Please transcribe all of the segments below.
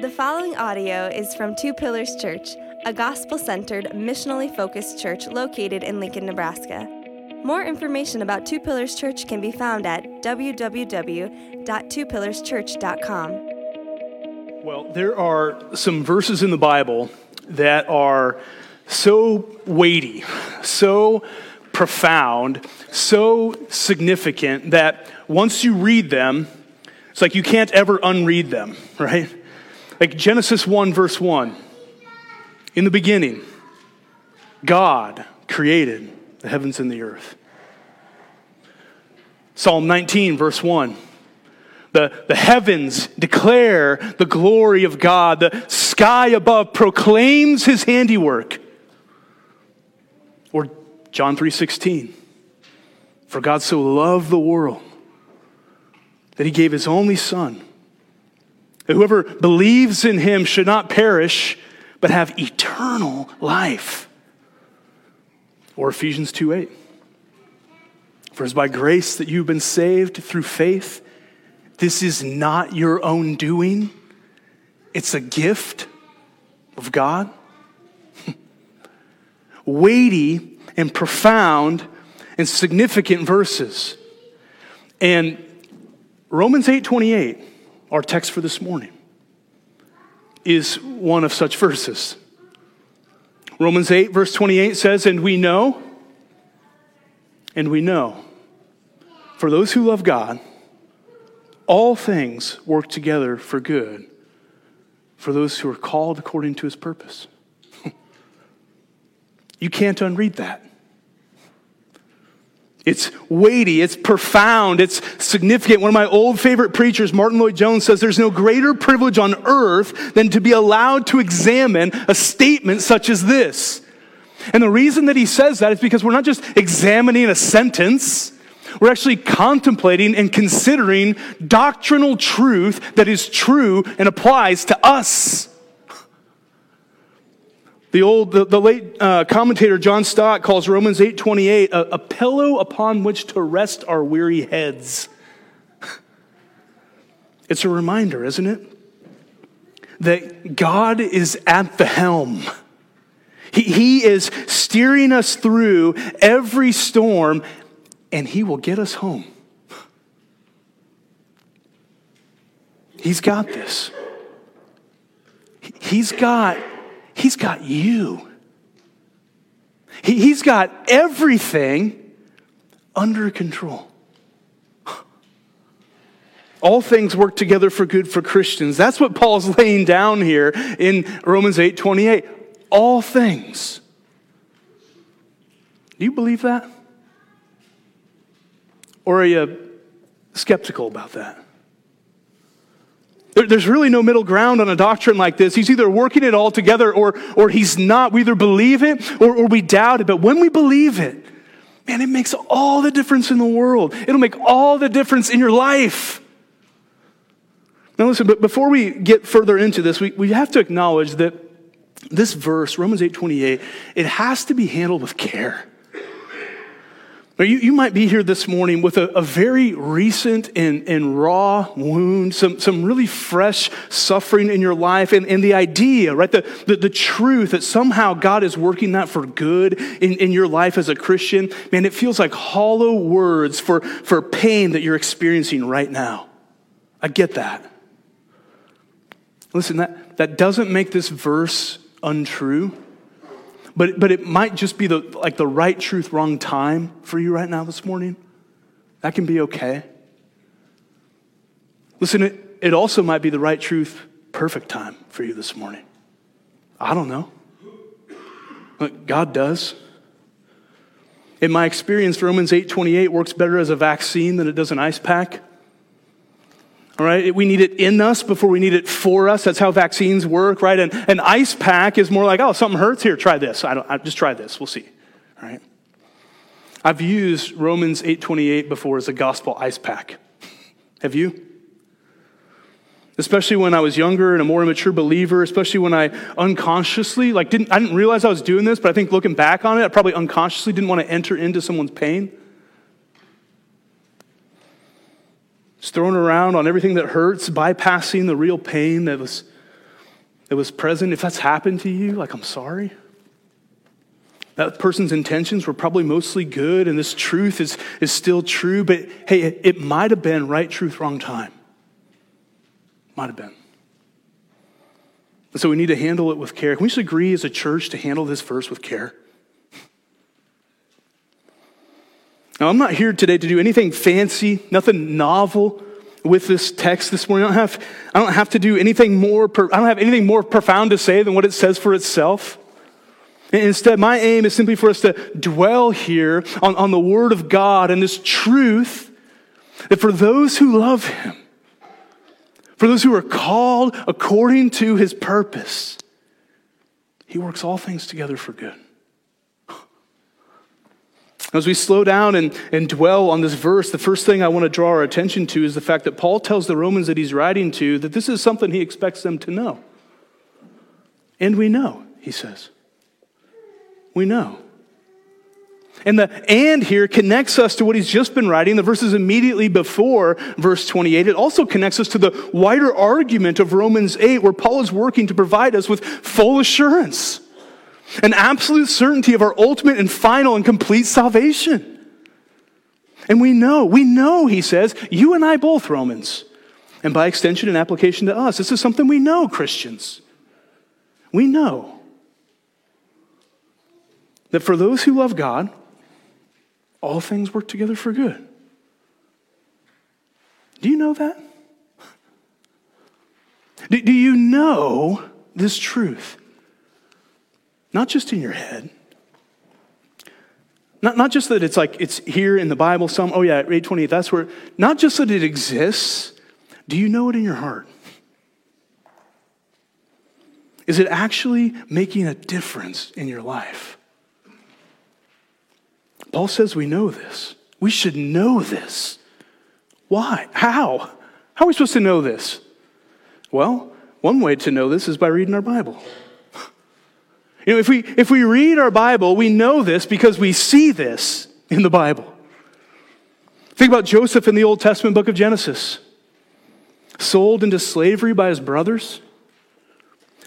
The following audio is from Two Pillars Church, a gospel centered, missionally focused church located in Lincoln, Nebraska. More information about Two Pillars Church can be found at www.twopillarschurch.com. Well, there are some verses in the Bible that are so weighty, so profound, so significant that once you read them, it's like you can't ever unread them, right? Like Genesis 1, verse 1. In the beginning, God created the heavens and the earth. Psalm 19, verse 1. The, the heavens declare the glory of God. The sky above proclaims his handiwork. Or John 3:16. For God so loved the world that he gave his only son that whoever believes in him should not perish, but have eternal life. Or Ephesians 2 8. For it's by grace that you've been saved through faith. This is not your own doing, it's a gift of God. Weighty and profound and significant verses. And Romans 8 28 our text for this morning is one of such verses. Romans 8, verse 28 says, And we know, and we know, for those who love God, all things work together for good for those who are called according to his purpose. you can't unread that. It's weighty, it's profound, it's significant. One of my old favorite preachers, Martyn Lloyd-Jones, says there's no greater privilege on earth than to be allowed to examine a statement such as this. And the reason that he says that is because we're not just examining a sentence, we're actually contemplating and considering doctrinal truth that is true and applies to us. The old, the, the late uh, commentator John Stott calls Romans 8:28 a, a pillow upon which to rest our weary heads. It's a reminder, isn't it? That God is at the helm. He, he is steering us through every storm, and He will get us home. He's got this. He's got He's got you. He, he's got everything under control. All things work together for good for Christians. That's what Paul's laying down here in Romans 8 28. All things. Do you believe that? Or are you skeptical about that? There's really no middle ground on a doctrine like this. He's either working it all together or, or he's not. We either believe it or, or we doubt it. But when we believe it, man, it makes all the difference in the world. It'll make all the difference in your life. Now, listen, but before we get further into this, we, we have to acknowledge that this verse, Romans 8 28, it has to be handled with care. You, you might be here this morning with a, a very recent and, and raw wound, some, some really fresh suffering in your life, and, and the idea, right, the, the, the truth that somehow God is working that for good in, in your life as a Christian, man, it feels like hollow words for, for pain that you're experiencing right now. I get that. Listen, that, that doesn't make this verse untrue. But, but it might just be the, like the right truth, wrong time for you right now this morning. That can be okay. Listen, it, it also might be the right truth, perfect time for you this morning. I don't know. But God does. In my experience, Romans 8:28 works better as a vaccine than it does an ice pack. All right, we need it in us before we need it for us. That's how vaccines work, right? And an ice pack is more like, oh, something hurts here, try this. I don't, I, just try this. We'll see. All right. I've used Romans 8:28 before as a gospel ice pack. Have you? Especially when I was younger and a more immature believer, especially when I unconsciously, like, didn't, I didn't realize I was doing this, but I think looking back on it, I probably unconsciously didn't want to enter into someone's pain. It's thrown around on everything that hurts, bypassing the real pain that was that was present, if that's happened to you, like, I'm sorry. That person's intentions were probably mostly good, and this truth is, is still true, but hey, it, it might have been right truth, wrong time. Might have been. And so we need to handle it with care. Can we just agree as a church to handle this verse with care? Now, I'm not here today to do anything fancy, nothing novel with this text this morning. I don't have, I don't have to do anything more, I don't have anything more profound to say than what it says for itself. Instead, my aim is simply for us to dwell here on, on the Word of God and this truth that for those who love Him, for those who are called according to His purpose, He works all things together for good. As we slow down and, and dwell on this verse, the first thing I want to draw our attention to is the fact that Paul tells the Romans that he's writing to that this is something he expects them to know. And we know, he says. We know. And the and here connects us to what he's just been writing, the verses immediately before verse 28. It also connects us to the wider argument of Romans 8, where Paul is working to provide us with full assurance an absolute certainty of our ultimate and final and complete salvation. And we know, we know, he says, you and I both, Romans, and by extension and application to us. This is something we know, Christians. We know that for those who love God, all things work together for good. Do you know that? Do, you know this truth? Not just in your head. Not, not just that it's like it's here in the Bible, some, oh yeah, 828, that's where, not just that it exists, do you know it in your heart? Is it actually making a difference in your life? Paul says we know this. We should know this. Why? How? How are we supposed to know this? Well, one way to know this is by reading our Bible. You know, if we, if we read our Bible, we know this because we see this in the Bible. Think about Joseph in the Old Testament book of Genesis. Sold into slavery by his brothers,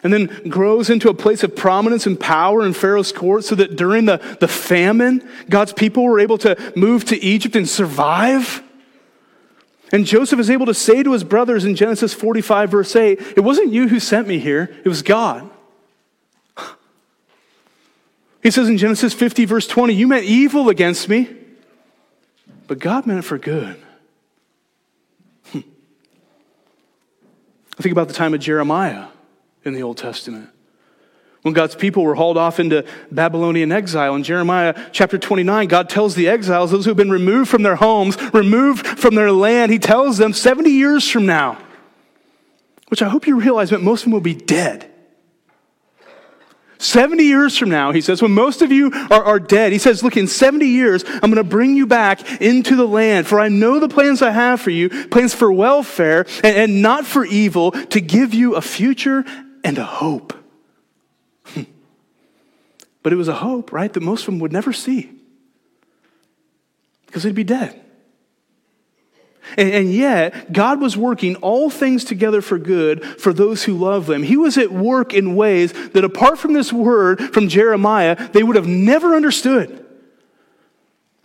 and then grows into a place of prominence and power in Pharaoh's court so that during the, the famine, God's people were able to move to Egypt and survive. And Joseph is able to say to his brothers in Genesis 45, verse 8, It wasn't you who sent me here, it was God. He says in Genesis 50, verse 20, You meant evil against me, but God meant it for good. Hmm. I think about the time of Jeremiah in the Old Testament. When God's people were hauled off into Babylonian exile, in Jeremiah chapter 29, God tells the exiles, those who have been removed from their homes, removed from their land, He tells them 70 years from now, which I hope you realize meant most of them will be dead. 70 years from now, he says, when most of you are, are dead, he says, Look, in 70 years, I'm going to bring you back into the land, for I know the plans I have for you plans for welfare and, and not for evil, to give you a future and a hope. but it was a hope, right, that most of them would never see because they'd be dead. And, yet, God was working all things together for good for those who love them. He was at work in ways that, apart from this word from Jeremiah, they would have never understood.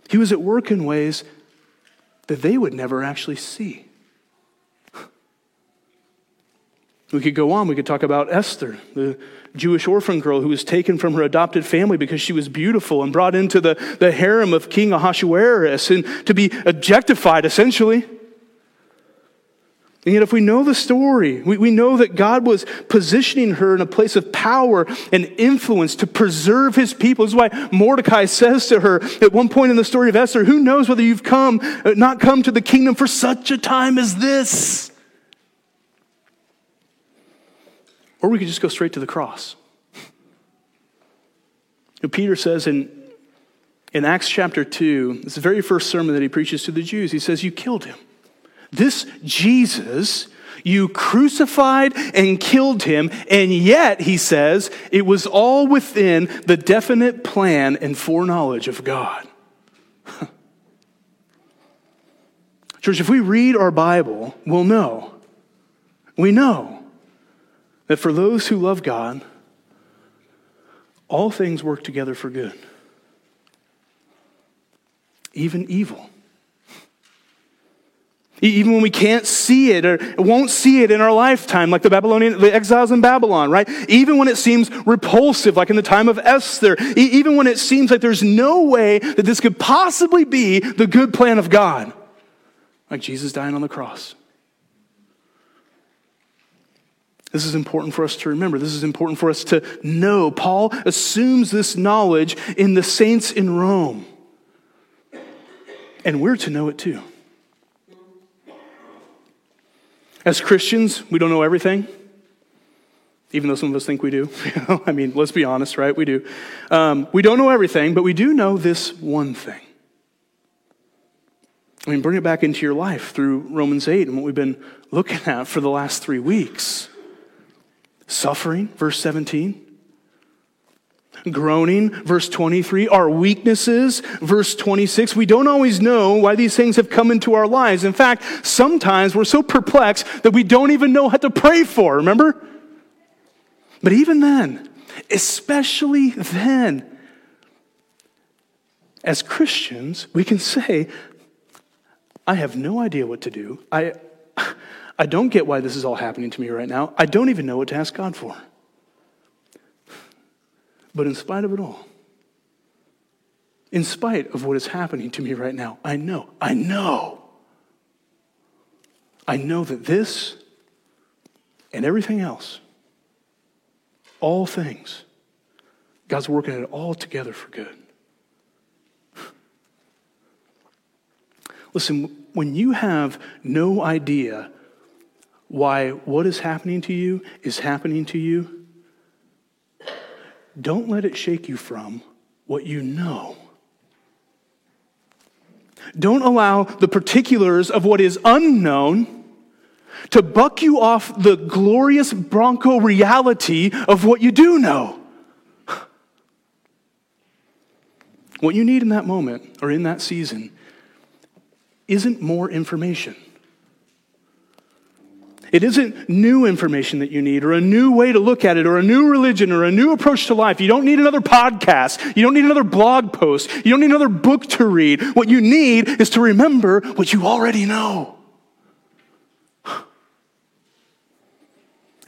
He was at work in ways that they would never actually see. We could go on. We could talk about Esther, the Jewish orphan girl who was taken from her adopted family because she was beautiful and brought into the, the harem of King Ahasuerus and to be objectified, essentially. And yet, if we know the story, we, we know that God was positioning her in a place of power and influence to preserve his people. This is why Mordecai says to her at one point in the story of Esther, Who knows whether you've come, uh, not come to the kingdom for such a time as this? Or we could just go straight to the cross. Peter says in, in Acts chapter 2, it's the very first sermon that he preaches to the Jews, he says, You killed him. This Jesus, you crucified and killed him, and yet, he says, it was all within the definite plan and foreknowledge of God. Church, if we read our Bible, we'll know. We know that for those who love God, all things work together for good, even evil. Even when we can't see it or won't see it in our lifetime, like the Babylonian, the exiles in Babylon, right? Even when it seems repulsive, like in the time of Esther, even when it seems like there's no way that this could possibly be the good plan of God, like Jesus dying on the cross. This is important for us to remember. This is important for us to know. Paul assumes this knowledge in the saints in Rome. And we're to know it too. As Christians, we don't know everything, even though some of us think we do. I mean, let's be honest, right? We do. Um, we don't know everything, but we do know this one thing. I mean, bring it back into your life through Romans 8 and what we've been looking at for the last three weeks. Suffering, verse 17 groaning, verse 23, our weaknesses, verse 26. We don't always know why these things have come into our lives. In fact, sometimes we're so perplexed that we don't even know what to pray for, remember? But even then, especially then, as Christians, we can say, I have no idea what to do. I, I don't get why this is all happening to me right now. I don't even know what to ask God for. But in spite of it all, in spite of what is happening to me right now, I know, I know, I know that this and everything else, all things, God's working it all together for good. Listen, when you have no idea why what is happening to you is happening to you, don't let it shake you from what you know. Don't allow the particulars of what is unknown to buck you off the glorious bronco reality of what you do know. What you need in that moment or in that season isn't more information. It isn't new information that you need or a new way to look at it or a new religion or a new approach to life. You don't need another podcast. You don't need another blog post. You don't need another book to read. What you need is to remember what you already know.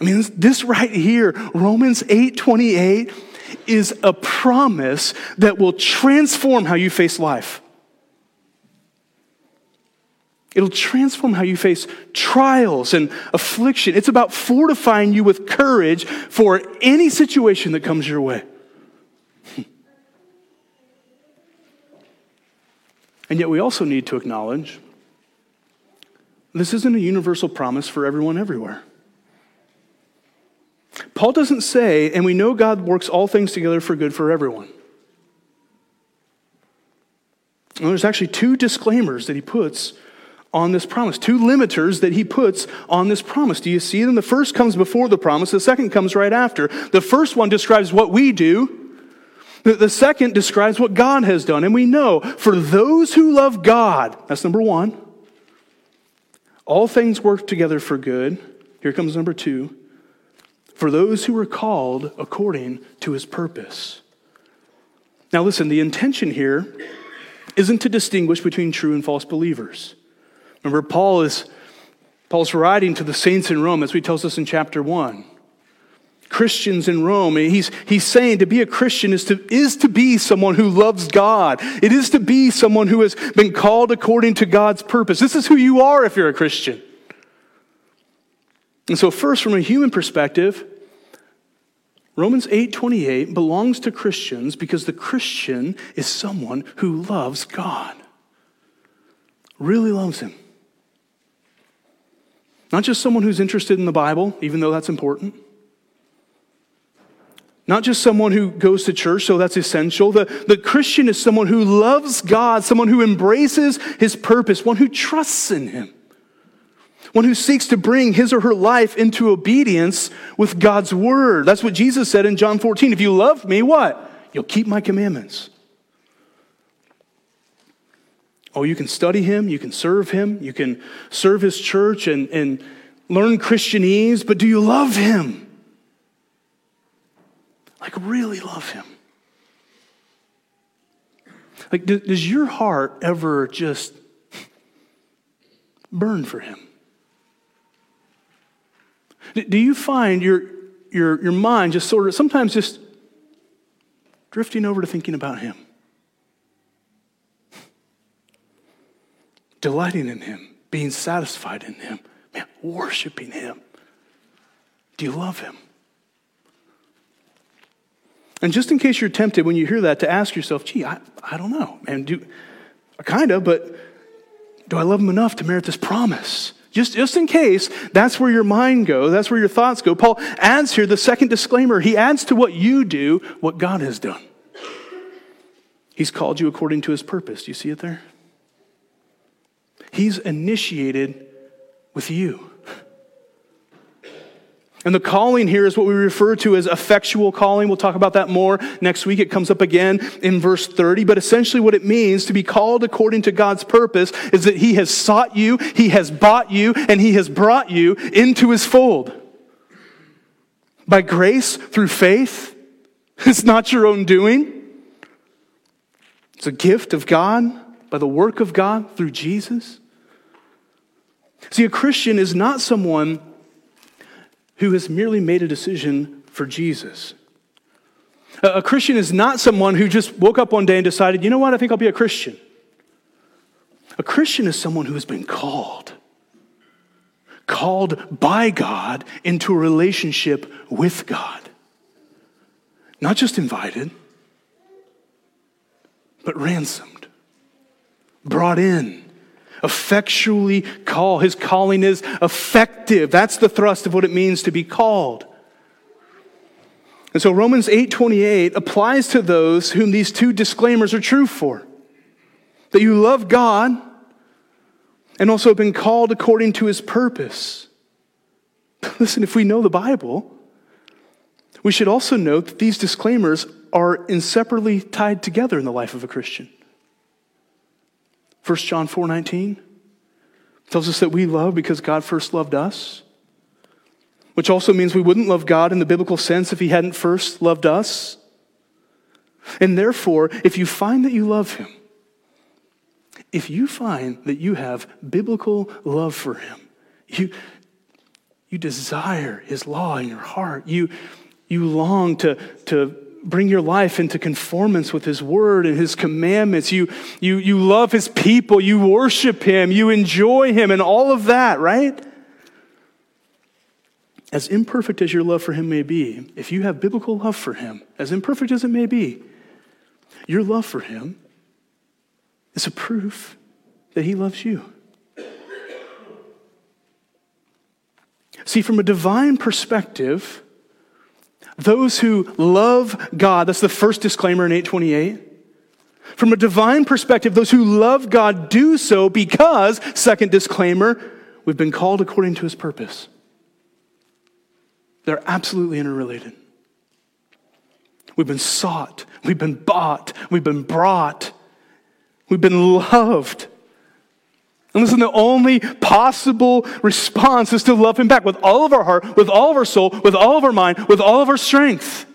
I mean, this right here, Romans 8 28, is a promise that will transform how you face life. It'll transform how you face trials and affliction. It's about fortifying you with courage for any situation that comes your way. and yet, we also need to acknowledge this isn't a universal promise for everyone everywhere. Paul doesn't say, and we know God works all things together for good for everyone. There's actually two disclaimers that he puts on this promise. Two limiters that he puts on this promise. Do you see them? The first comes before the promise, the second comes right after. The first one describes what we do. The second describes what God has done. And we know for those who love God, that's number one, all things work together for good. Here comes number two. For those who are called according to his purpose. Now, listen, the intention here isn't to distinguish between true and false believers. Remember, Paul is Paul's writing to the saints in Rome, as he tells us in chapter 1. Christians in Rome, he's, he's saying to be a Christian is to, is to be someone who loves God. It is to be someone who has been called according to God's purpose. This is who you are if you're a Christian. And so, first, from a human perspective, Romans 8:28 belongs to Christians because the Christian is someone who loves God. Really loves him. Not just someone who's interested in the Bible, even though that's important. Not just someone who goes to church, so that's essential. The, the Christian is someone who loves God, someone who embraces his purpose, one who trusts in him, one who seeks to bring his or her life into obedience with God's word. That's what Jesus said in John 14. If you love me, what? You'll keep my commandments. Oh, you can study him, you can serve him, you can serve his church and, and learn Christianese, but do you love him? Like, really love Him. Like, does your heart ever just burn for Him? Do you find your, your, your mind just sort of sometimes just drifting over to thinking about Him? Delighting in Him, being satisfied in Him, man, worshiping Him. Do you love Him? And just in case you're tempted when you hear that to ask yourself, gee, I, I don't know, man, do, kind of, but do I love him enough to merit this promise? Just, just in case that's where your mind goes, that's where your thoughts go. Paul adds here the second disclaimer. He adds to what you do what God has done. He's called you according to his purpose. Do you see it there? He's initiated with you. And the calling here is what we refer to as effectual calling. We'll talk about that more next week. It comes up again in verse 30. But essentially, what it means to be called according to God's purpose is that He has sought you, He has bought you, and He has brought you into His fold. By grace, through faith. It's not your own doing, it's a gift of God by the work of God through Jesus. See, a Christian is not someone who has merely made a decision for Jesus. A Christian is not someone who just woke up one day and decided, you know what, I think I'll be a Christian. A Christian is someone who has been called, called by God into a relationship with God. Not just invited, but ransomed, brought in effectually call. His calling is effective. That's the thrust of what it means to be called. And so Romans 8:28 applies to those whom these two disclaimers are true for. That you love God and also have been called according to his purpose. Listen, if we know the Bible, we should also note that these disclaimers are inseparably tied together in the life of a Christian. 1 John 4 19 tells us that we love because God first loved us, which also means we wouldn't love God in the biblical sense if He hadn't first loved us. And therefore, if you find that you love Him, if you find that you have biblical love for Him, you, you desire His law in your heart, you, you long to, to bring your life into conformance with his word and his commandments. You, you, you love his people. You worship him. You enjoy him and all of that, right? As imperfect as your love for him may be, if you have biblical love for him, as imperfect as it may be, your love for him is a proof that he loves you. See, from a divine perspective, those who love God, that's the first disclaimer in 828. From a divine perspective, those who love God do so because, second disclaimer, we've been called according to his purpose. They're absolutely interrelated. We've been sought, we've been bought, we've been brought, we've been loved. And listen, the only possible response is to love Him back with all of our heart, with all of our soul, with all of our mind, with all of our strength.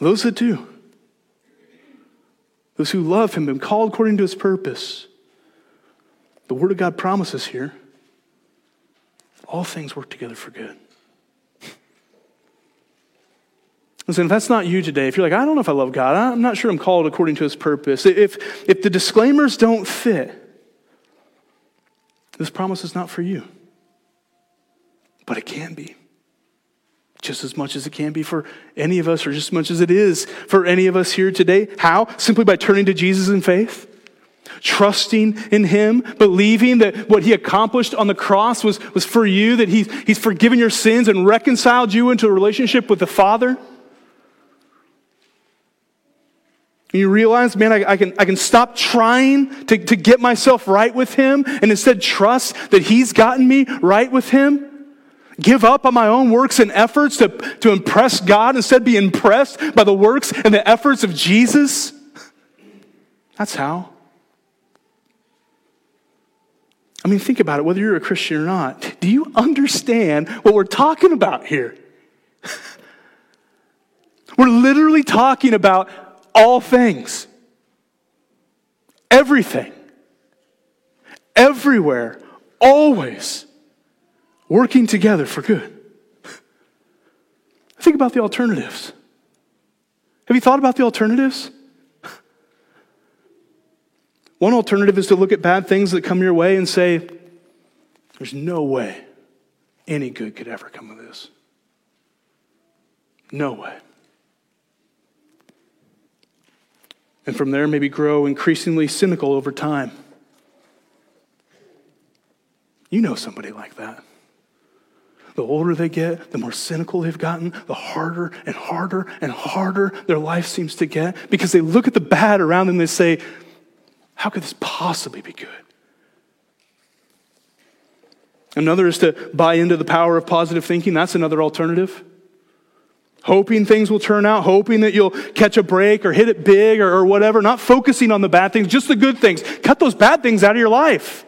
Those that do, those who love Him and called according to His purpose, the Word of God promises here all things work together for good. Listen, if that's not you today, if you're like, I don't know if I love God, I'm not sure I'm called according to his purpose, if, if the disclaimers don't fit, this promise is not for you. But it can be. Just as much as it can be for any of us, or just as much as it is for any of us here today. How? Simply by turning to Jesus in faith, trusting in Him, believing that what He accomplished on the cross was, was for you, that he, He's forgiven your sins and reconciled you into a relationship with the Father. And you realize, man, I, I, can, I can stop trying to, to get myself right with Him and instead trust that He's gotten me right with Him. Give up on my own works and efforts to, to impress God, instead be impressed by the works and the efforts of Jesus. That's how. I mean, think about it, whether you're a Christian or not. Do you understand what we're talking about here? We're literally talking about all things, everything, everywhere, always working together for good. Think about the alternatives. Have you thought about the alternatives? One alternative is to look at bad things that come your way and say, there's no way any good could ever come of this. No way. And from there, maybe grow increasingly cynical over time. You know somebody like that. The older they get, the more cynical they've gotten, the harder and harder and harder their life seems to get because they look at the bad around them and they say, How could this possibly be good? Another is to buy into the power of positive thinking. That's another alternative. Hoping things will turn out, hoping that you'll catch a break or hit it big or, or whatever, not focusing on the bad things, just the good things. Cut those bad things out of your life.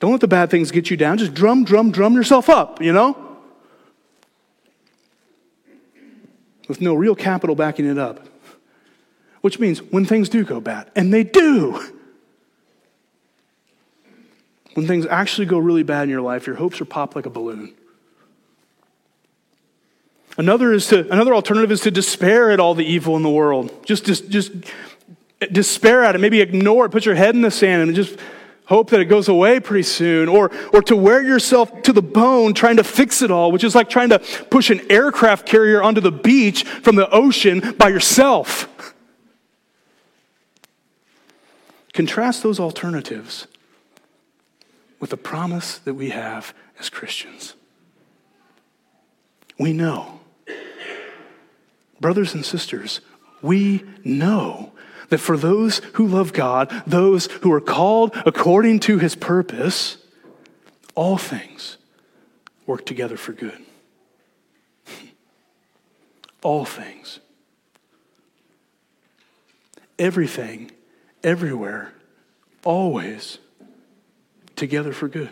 Don't let the bad things get you down. Just drum, drum, drum yourself up, you know? With no real capital backing it up. Which means when things do go bad, and they do, when things actually go really bad in your life, your hopes are popped like a balloon. Another is to another alternative is to despair at all the evil in the world. Just just, just despair at it. Maybe ignore it. Put your head in the sand and just hope that it goes away pretty soon, or, or to wear yourself to the bone trying to fix it all, which is like trying to push an aircraft carrier onto the beach from the ocean by yourself. Contrast those alternatives with the promise that we have as Christians. We know, brothers and sisters, we know that for those who love God, those who are called according to his purpose, all things work together for good. all things. Everything, everywhere, always together for good.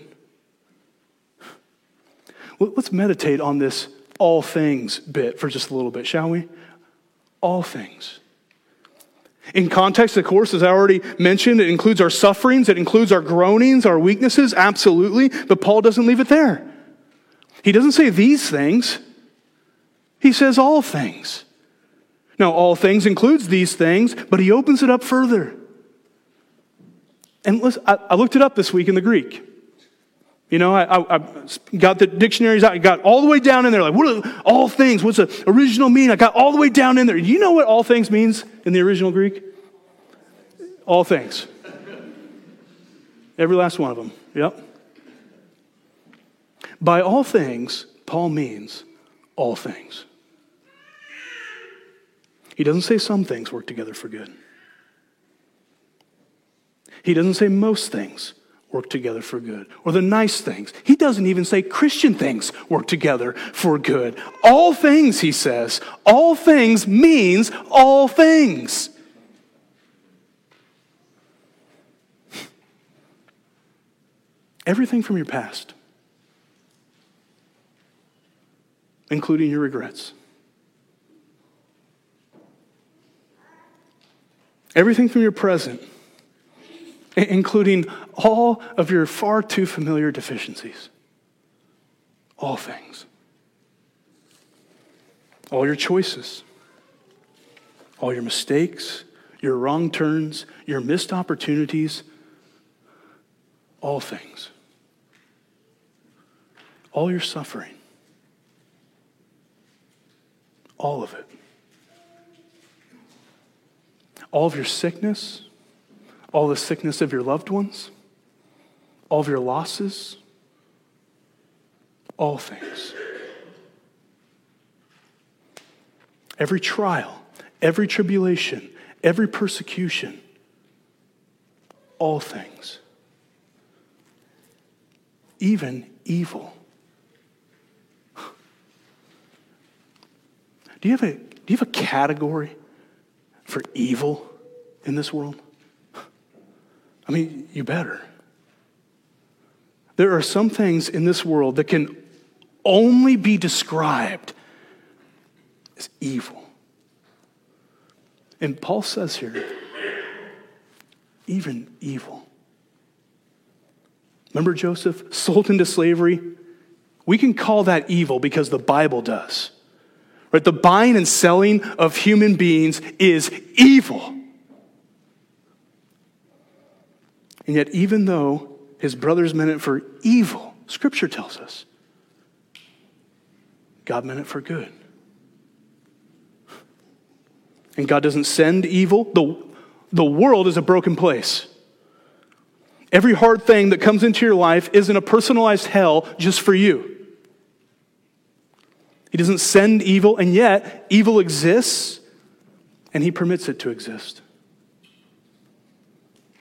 Let's meditate on this all things bit for just a little bit, shall we? All things. In context, of course, as I already mentioned, it includes our sufferings, it includes our groanings, our weaknesses, absolutely, but Paul doesn't leave it there. He doesn't say these things, he says all things. Now, all things includes these things, but he opens it up further. And listen, I, I looked it up this week in the Greek. You know, I, I, got the dictionaries out, I got all the way down in there, like, what are all things? What's the original mean? I got all the way down in there. You know what all things means in the original Greek? All things. Every last one of them. Yep. By all things, Paul means all things. He doesn't say some things work together for good. He doesn't say most things work together for good. Or the nice things. He doesn't even say Christian things work together for good. All things, he says. All things means all things. Everything from your past, including your regrets. Everything from your present including all of your far too familiar deficiencies. All things. All your choices. All your mistakes, your wrong turns, your missed opportunities. All things. All your suffering. All of it. All of your sickness all the sickness of your loved ones, all of your losses, all things. Every trial, every tribulation, every persecution, all things. Even evil. Do you have a, do you have a category for evil in this world? I mean, you better. There are some things in this world that can only be described as evil. And Paul says here, even evil. Remember Joseph, sold into slavery? We can call that evil because the Bible does. Right? The buying and selling of human beings is evil. And yet, even though his brothers meant it for evil, Scripture tells us God meant it for good. And God doesn't send evil. The, the world is a broken place. Every hard thing that comes into your life isn't a personalized hell just for you. He doesn't send evil, and yet evil exists, and He permits it to exist.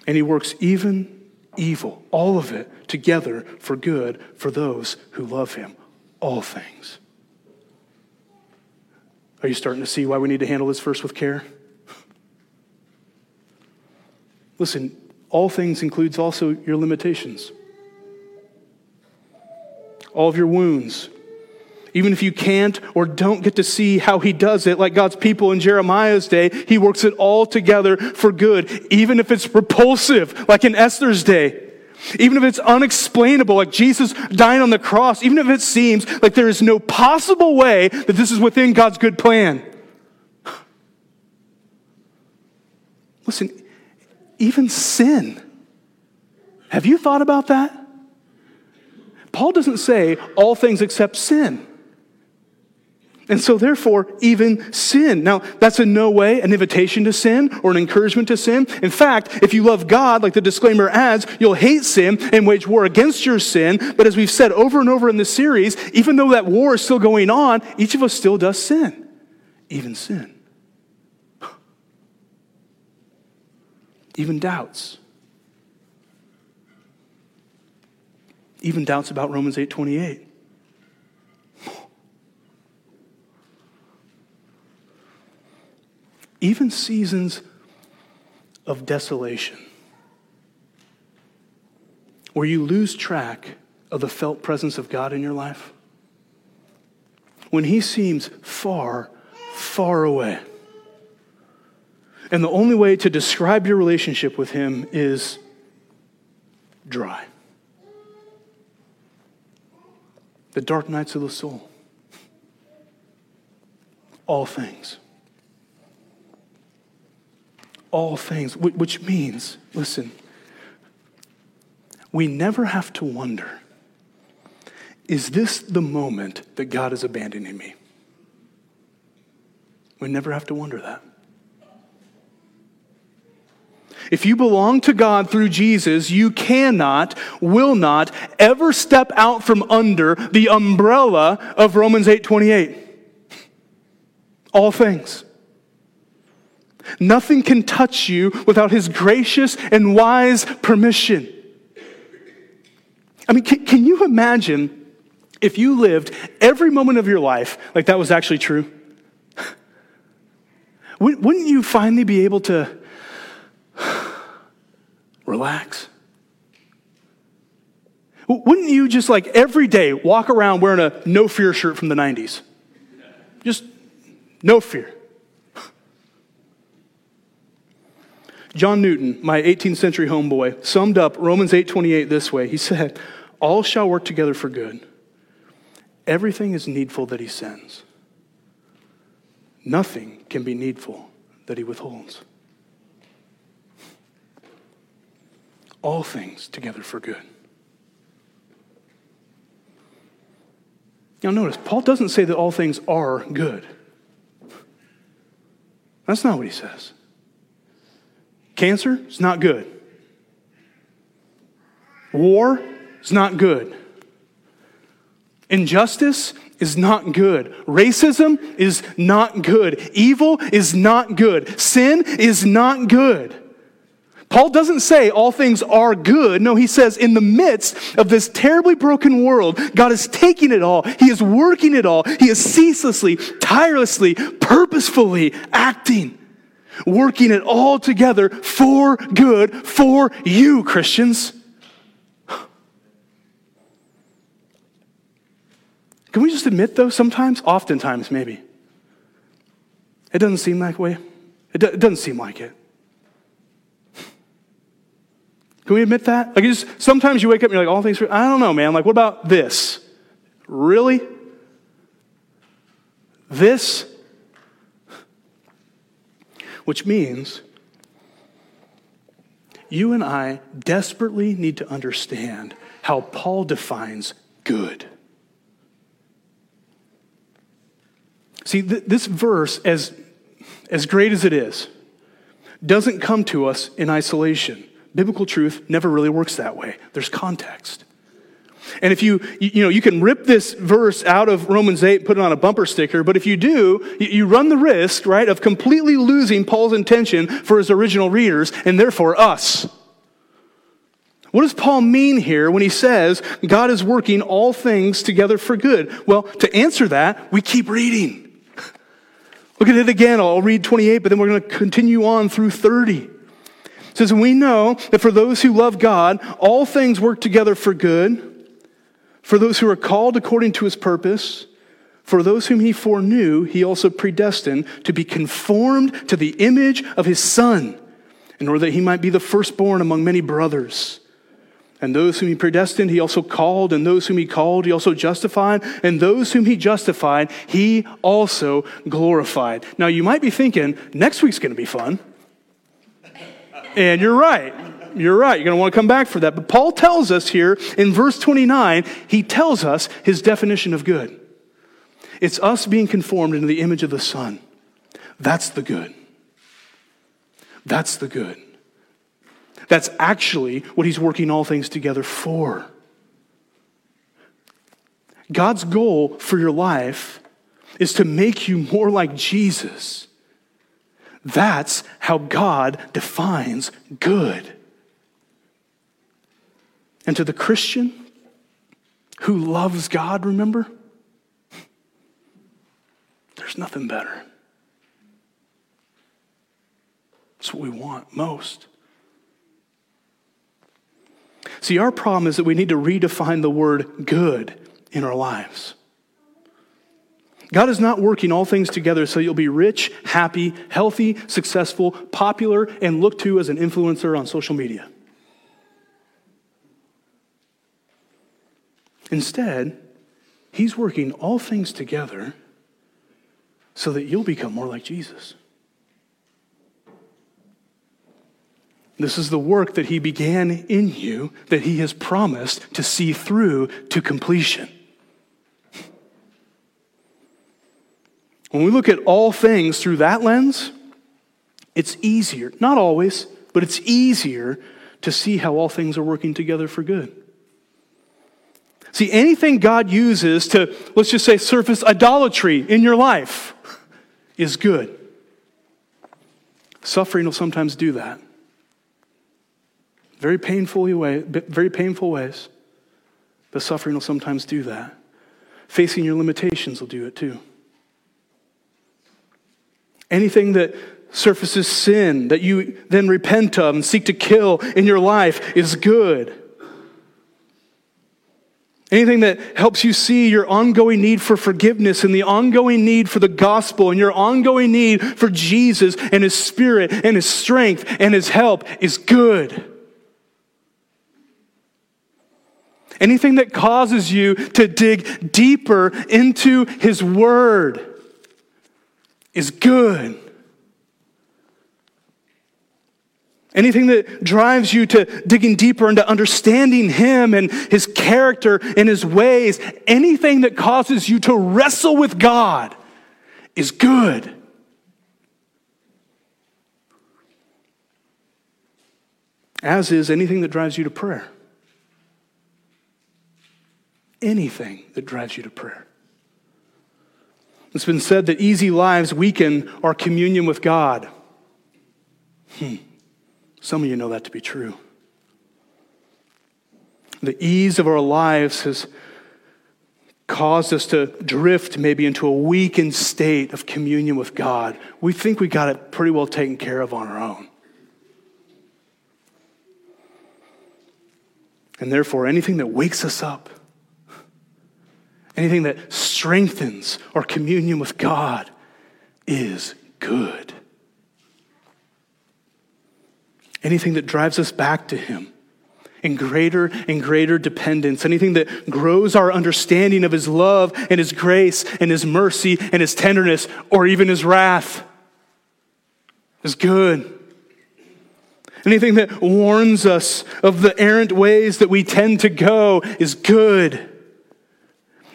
And He works even evil, all of it, together for good for those who love Him. All things. Are you starting to see why we need to handle this verse with care? Listen, all things includes also your limitations. All of your wounds. Even if you can't or don't get to see how he does it, like God's people in Jeremiah's day, he works it all together for good, even if it's repulsive, like in Esther's day. Even if it's unexplainable, like Jesus dying on the cross, even if it seems like there is no possible way that this is within God's good plan. Listen, even sin. Have you thought about that? Paul doesn't say all things except sin. And so, therefore, even sin. Now, that's in no way an invitation to sin or an encouragement to sin. In fact, if you love God, like the disclaimer adds, you'll hate sin and wage war against your sin. But as we've said over and over in this series, even though that war is still going on, each of us still does sin, even sin. even doubts. Even doubts about Romans 8:28. Even seasons of desolation where you lose track of the felt presence of God in your life. When he seems far, far away. And the only way to describe your relationship with Him is dry. The dark nights of the soul. All things. All things, which means, listen, we never have to wonder is this the moment that God is abandoning me? We never have to wonder that. If you belong to God through Jesus, you cannot, will not ever step out from under the umbrella of Romans 8:28. All things. Nothing can touch you without his gracious and wise permission. I mean, can, can you imagine if you lived every moment of your life like that was actually true? Wouldn't you finally be able to relax. Wouldn't you just like every day walk around wearing a no fear shirt from the 90s? Just no fear. John Newton, my 18th century homeboy, summed up Romans 8:28 this way. He said, "All shall work together for good. Everything is needful that he sends. Nothing can be needful that he withholds." all things together for good. Now, notice, Paul doesn't say that all things are good. That's not what he says. Cancer is not good. War is not good. Injustice is not good. Racism is not good. Evil is not good. Sin is not good. Paul doesn't say all things are good. No, he says in the midst of this terribly broken world, God is taking it all. He is working it all. He is ceaselessly, tirelessly, purposefully acting, working it all together for good for you, Christians. Can we just admit, though, sometimes, oftentimes maybe, it doesn't seem that way? It, do, it doesn't seem like it. Can we admit that? Like, just, sometimes you wake up and you're like, all things, I don't know, man. Like, what about this? Really? This? Which means you and I desperately need to understand how Paul defines good. See, th- this verse, as, as great as it is, doesn't come to us in isolation. Biblical truth never really works that way. There's context. And if you, you know, you can rip this verse out of Romans 8 and put it on a bumper sticker, but if you do, you run the risk, right, of completely losing Paul's intention for his original readers and therefore us. What does Paul mean here when he says God is working all things together for good? Well, to answer that, we keep reading. Look at it again. I'll read 28, but then we're going to continue on through 30. It says, We know that for those who love God, all things work together for good for those who are called according to his purpose, for those whom he foreknew, he also predestined to be conformed to the image of his Son, in order that he might be the firstborn among many brothers. And those whom he predestined, he also called, and those whom he called, he also justified, and those whom he justified, he also glorified. Now, you might be thinking, next week's going to be fun. And you're right you're right. You're going to want to come back for that. But Paul tells us here in verse 29, he tells us his definition of good. It's us being conformed into the image of the Son. That's the good. That's the good. That's actually what he's working all things together for. God's goal for your life is to make you more like Jesus. That's how God defines good. And to the Christian who loves God, remember? There's nothing better. It's what we want most. See, our problem is that we need to redefine the word good in our lives. God is not working all things together so you'll be rich, happy, healthy, successful, popular, and looked to as an influencer on social media. Instead, He's working all things together so that you'll become more like Jesus. This is the work that He began in you that He has promised to see through to completion. When we look at all things through that lens, it's easier, not always, but it's easier to see how all things are working together for good. See, anything God uses to, let's just say, surface idolatry in your life is good. Suffering will sometimes do that. Very painful way, very painful ways. But suffering will sometimes do that. Facing your limitations will do it too. Anything that surfaces sin that you then repent of and seek to kill in your life is good. Anything that helps you see your ongoing need for forgiveness and the ongoing need for the gospel and your ongoing need for Jesus and His Spirit and His strength and His help is good. Anything that causes you to dig deeper into His Word is good. Anything that drives you to digging deeper into understanding Him and His character and His ways, anything that causes you to wrestle with God is good. As is anything that drives you to prayer. Anything that drives you to prayer. It's been said that easy lives weaken our communion with God. Hmm. Some of you know that to be true. The ease of our lives has caused us to drift maybe into a weakened state of communion with God. We think we got it pretty well taken care of on our own. And therefore, anything that wakes us up, anything that strengthens our communion with God is good. Anything that drives us back to Him in greater and greater dependence, anything that grows our understanding of His love and His grace and His mercy and His tenderness or even His wrath is good. Anything that warns us of the errant ways that we tend to go is good.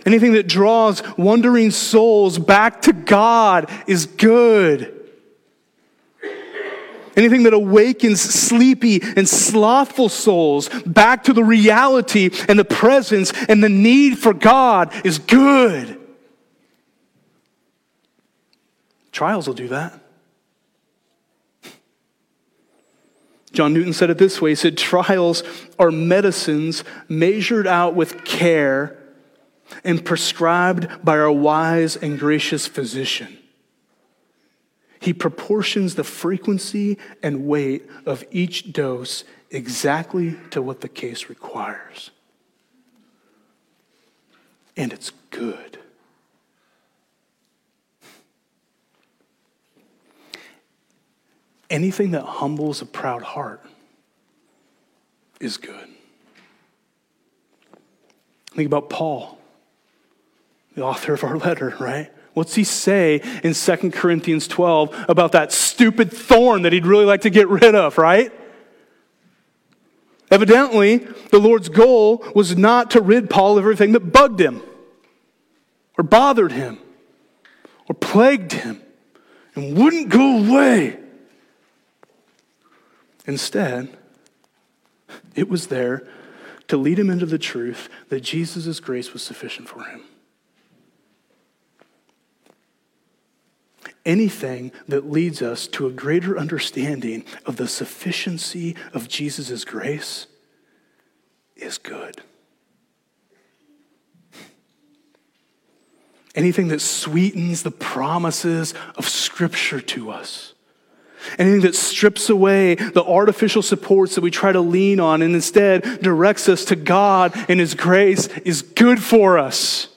Anything that draws wandering souls back to God is good. Anything that awakens sleepy and slothful souls back to the reality and the presence and the need for God is good. Trials will do that. John Newton said it this way He said, Trials are medicines measured out with care and prescribed by our wise and gracious physician. He proportions the frequency and weight of each dose exactly to what the case requires. And it's good. Anything that humbles a proud heart is good. Think about Paul, the author of our letter, right? What's he say in 2 Corinthians 12 about that stupid thorn that he'd really like to get rid of, right? Evidently, the Lord's goal was not to rid Paul of everything that bugged him, or bothered him, or plagued him, and wouldn't go away. Instead, it was there to lead him into the truth that Jesus' grace was sufficient for him. Anything that leads us to a greater understanding of the sufficiency of Jesus' grace is good. Anything that sweetens the promises of Scripture to us Anything that strips away the artificial supports that we try to lean on and instead directs us to God and His grace is good for us.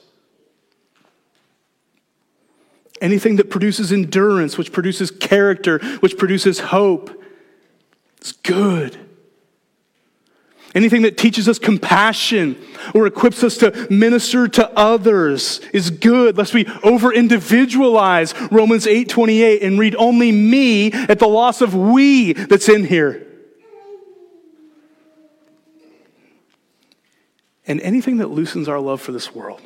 Anything that produces endurance, which produces character, which produces hope, is good. Anything that teaches us compassion or equips us to minister to others is good, lest we over individualize Romans 8 28 and read only me at the loss of we that's in here. And anything that loosens our love for this world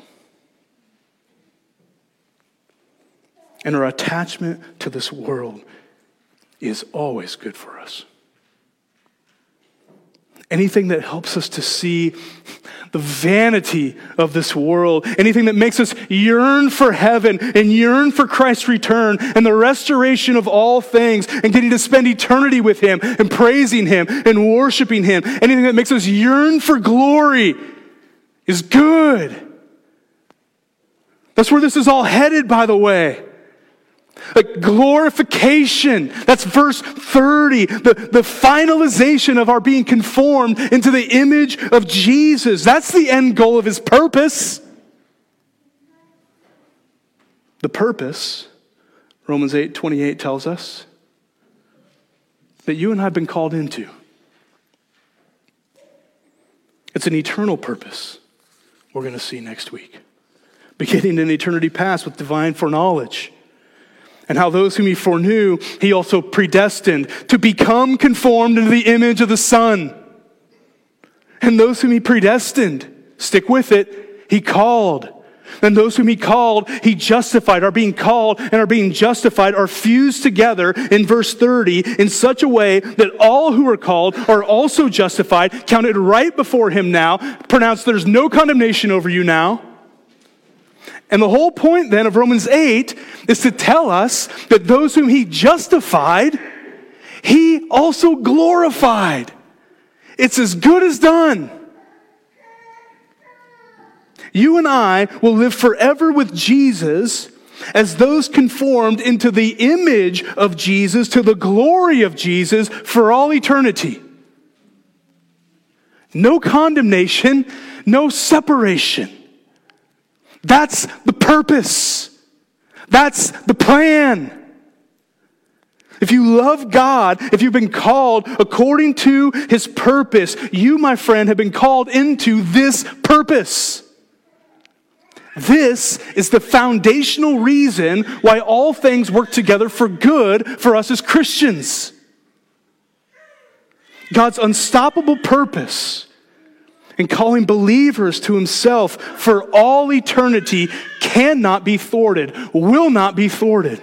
and our attachment to this world is always good for us anything that helps us to see the vanity of this world, anything that makes us yearn for heaven and yearn for Christ's return and the restoration of all things and getting to spend eternity with Him and praising Him and worshiping Him, anything that makes us yearn for glory is good. That's where this is all headed, by the way. Like glorification. That's verse 30. The, the finalization of our being conformed into the image of Jesus. That's the end goal of his purpose. The purpose, Romans 8 28 tells us, that you and I have been called into. It's an eternal purpose we're going to see next week. Beginning in eternity past with divine foreknowledge and how those whom he foreknew, he also predestined to become conformed into the image of the Son. And those whom he predestined, stick with it, he called. And those whom he called, he justified, are being called and are being justified, are fused together in verse 30 in such a way that all who are called are also justified, counted right before him now, pronounced there's no condemnation over you now. And the whole point then of Romans 8 is to tell us that those whom he justified, he also glorified. It's as good as done. You and I will live forever with Jesus as those conformed into the image of Jesus, to the glory of Jesus for all eternity. No condemnation, no separation. That's the purpose. That's the plan. If you love God, if you've been called according to his purpose, you, my friend, have been called into this purpose. This is the foundational reason why all things work together for good for us as Christians. God's unstoppable purpose in calling believers to himself for all eternity cannot be thwarted, will not be thwarted.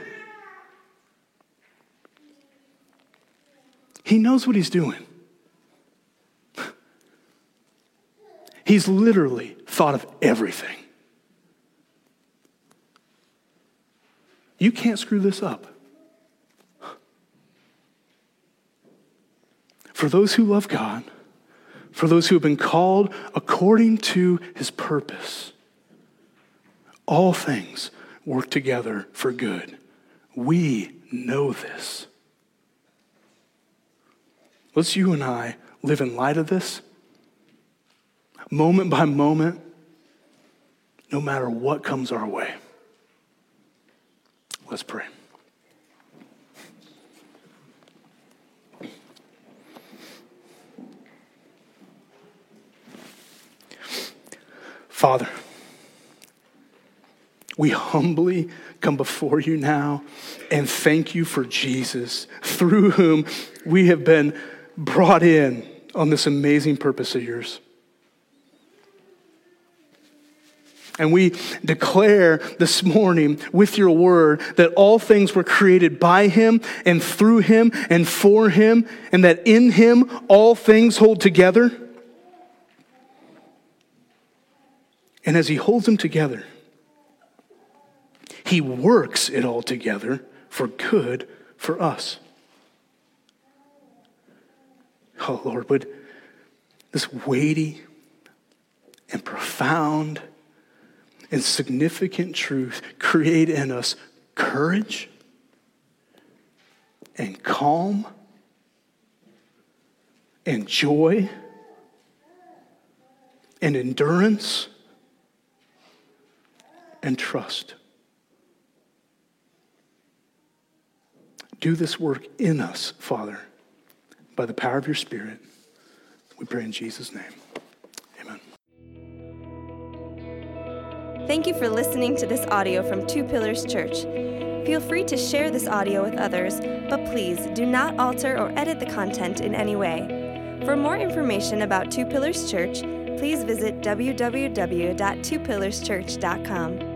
He knows what he's doing. He's literally thought of everything. You can't screw this up. For those who love God, for those who have been called according to his purpose, all things work together for good. We know this. Let's you and I live in light of this, moment by moment, no matter what comes our way. Let's pray. Father, we humbly come before you now and thank you for Jesus, through whom we have been brought in on this amazing purpose of yours. And we declare this morning with your word that all things were created by him and through him and for him, and that in him all things hold together. And as he holds them together, he works it all together for good for us. Oh, Lord, would this weighty and profound and significant truth create in us courage and calm and joy and endurance and trust. Do this work in us, Father by the power of your Spirit. We pray in Jesus' name. Amen. Thank you for listening to this audio from Two Pillars Church. Feel free to share this audio with others, but please do not alter or edit the content in any way. For more information about Two Pillars Church, please visit www.twopillarschurch.com.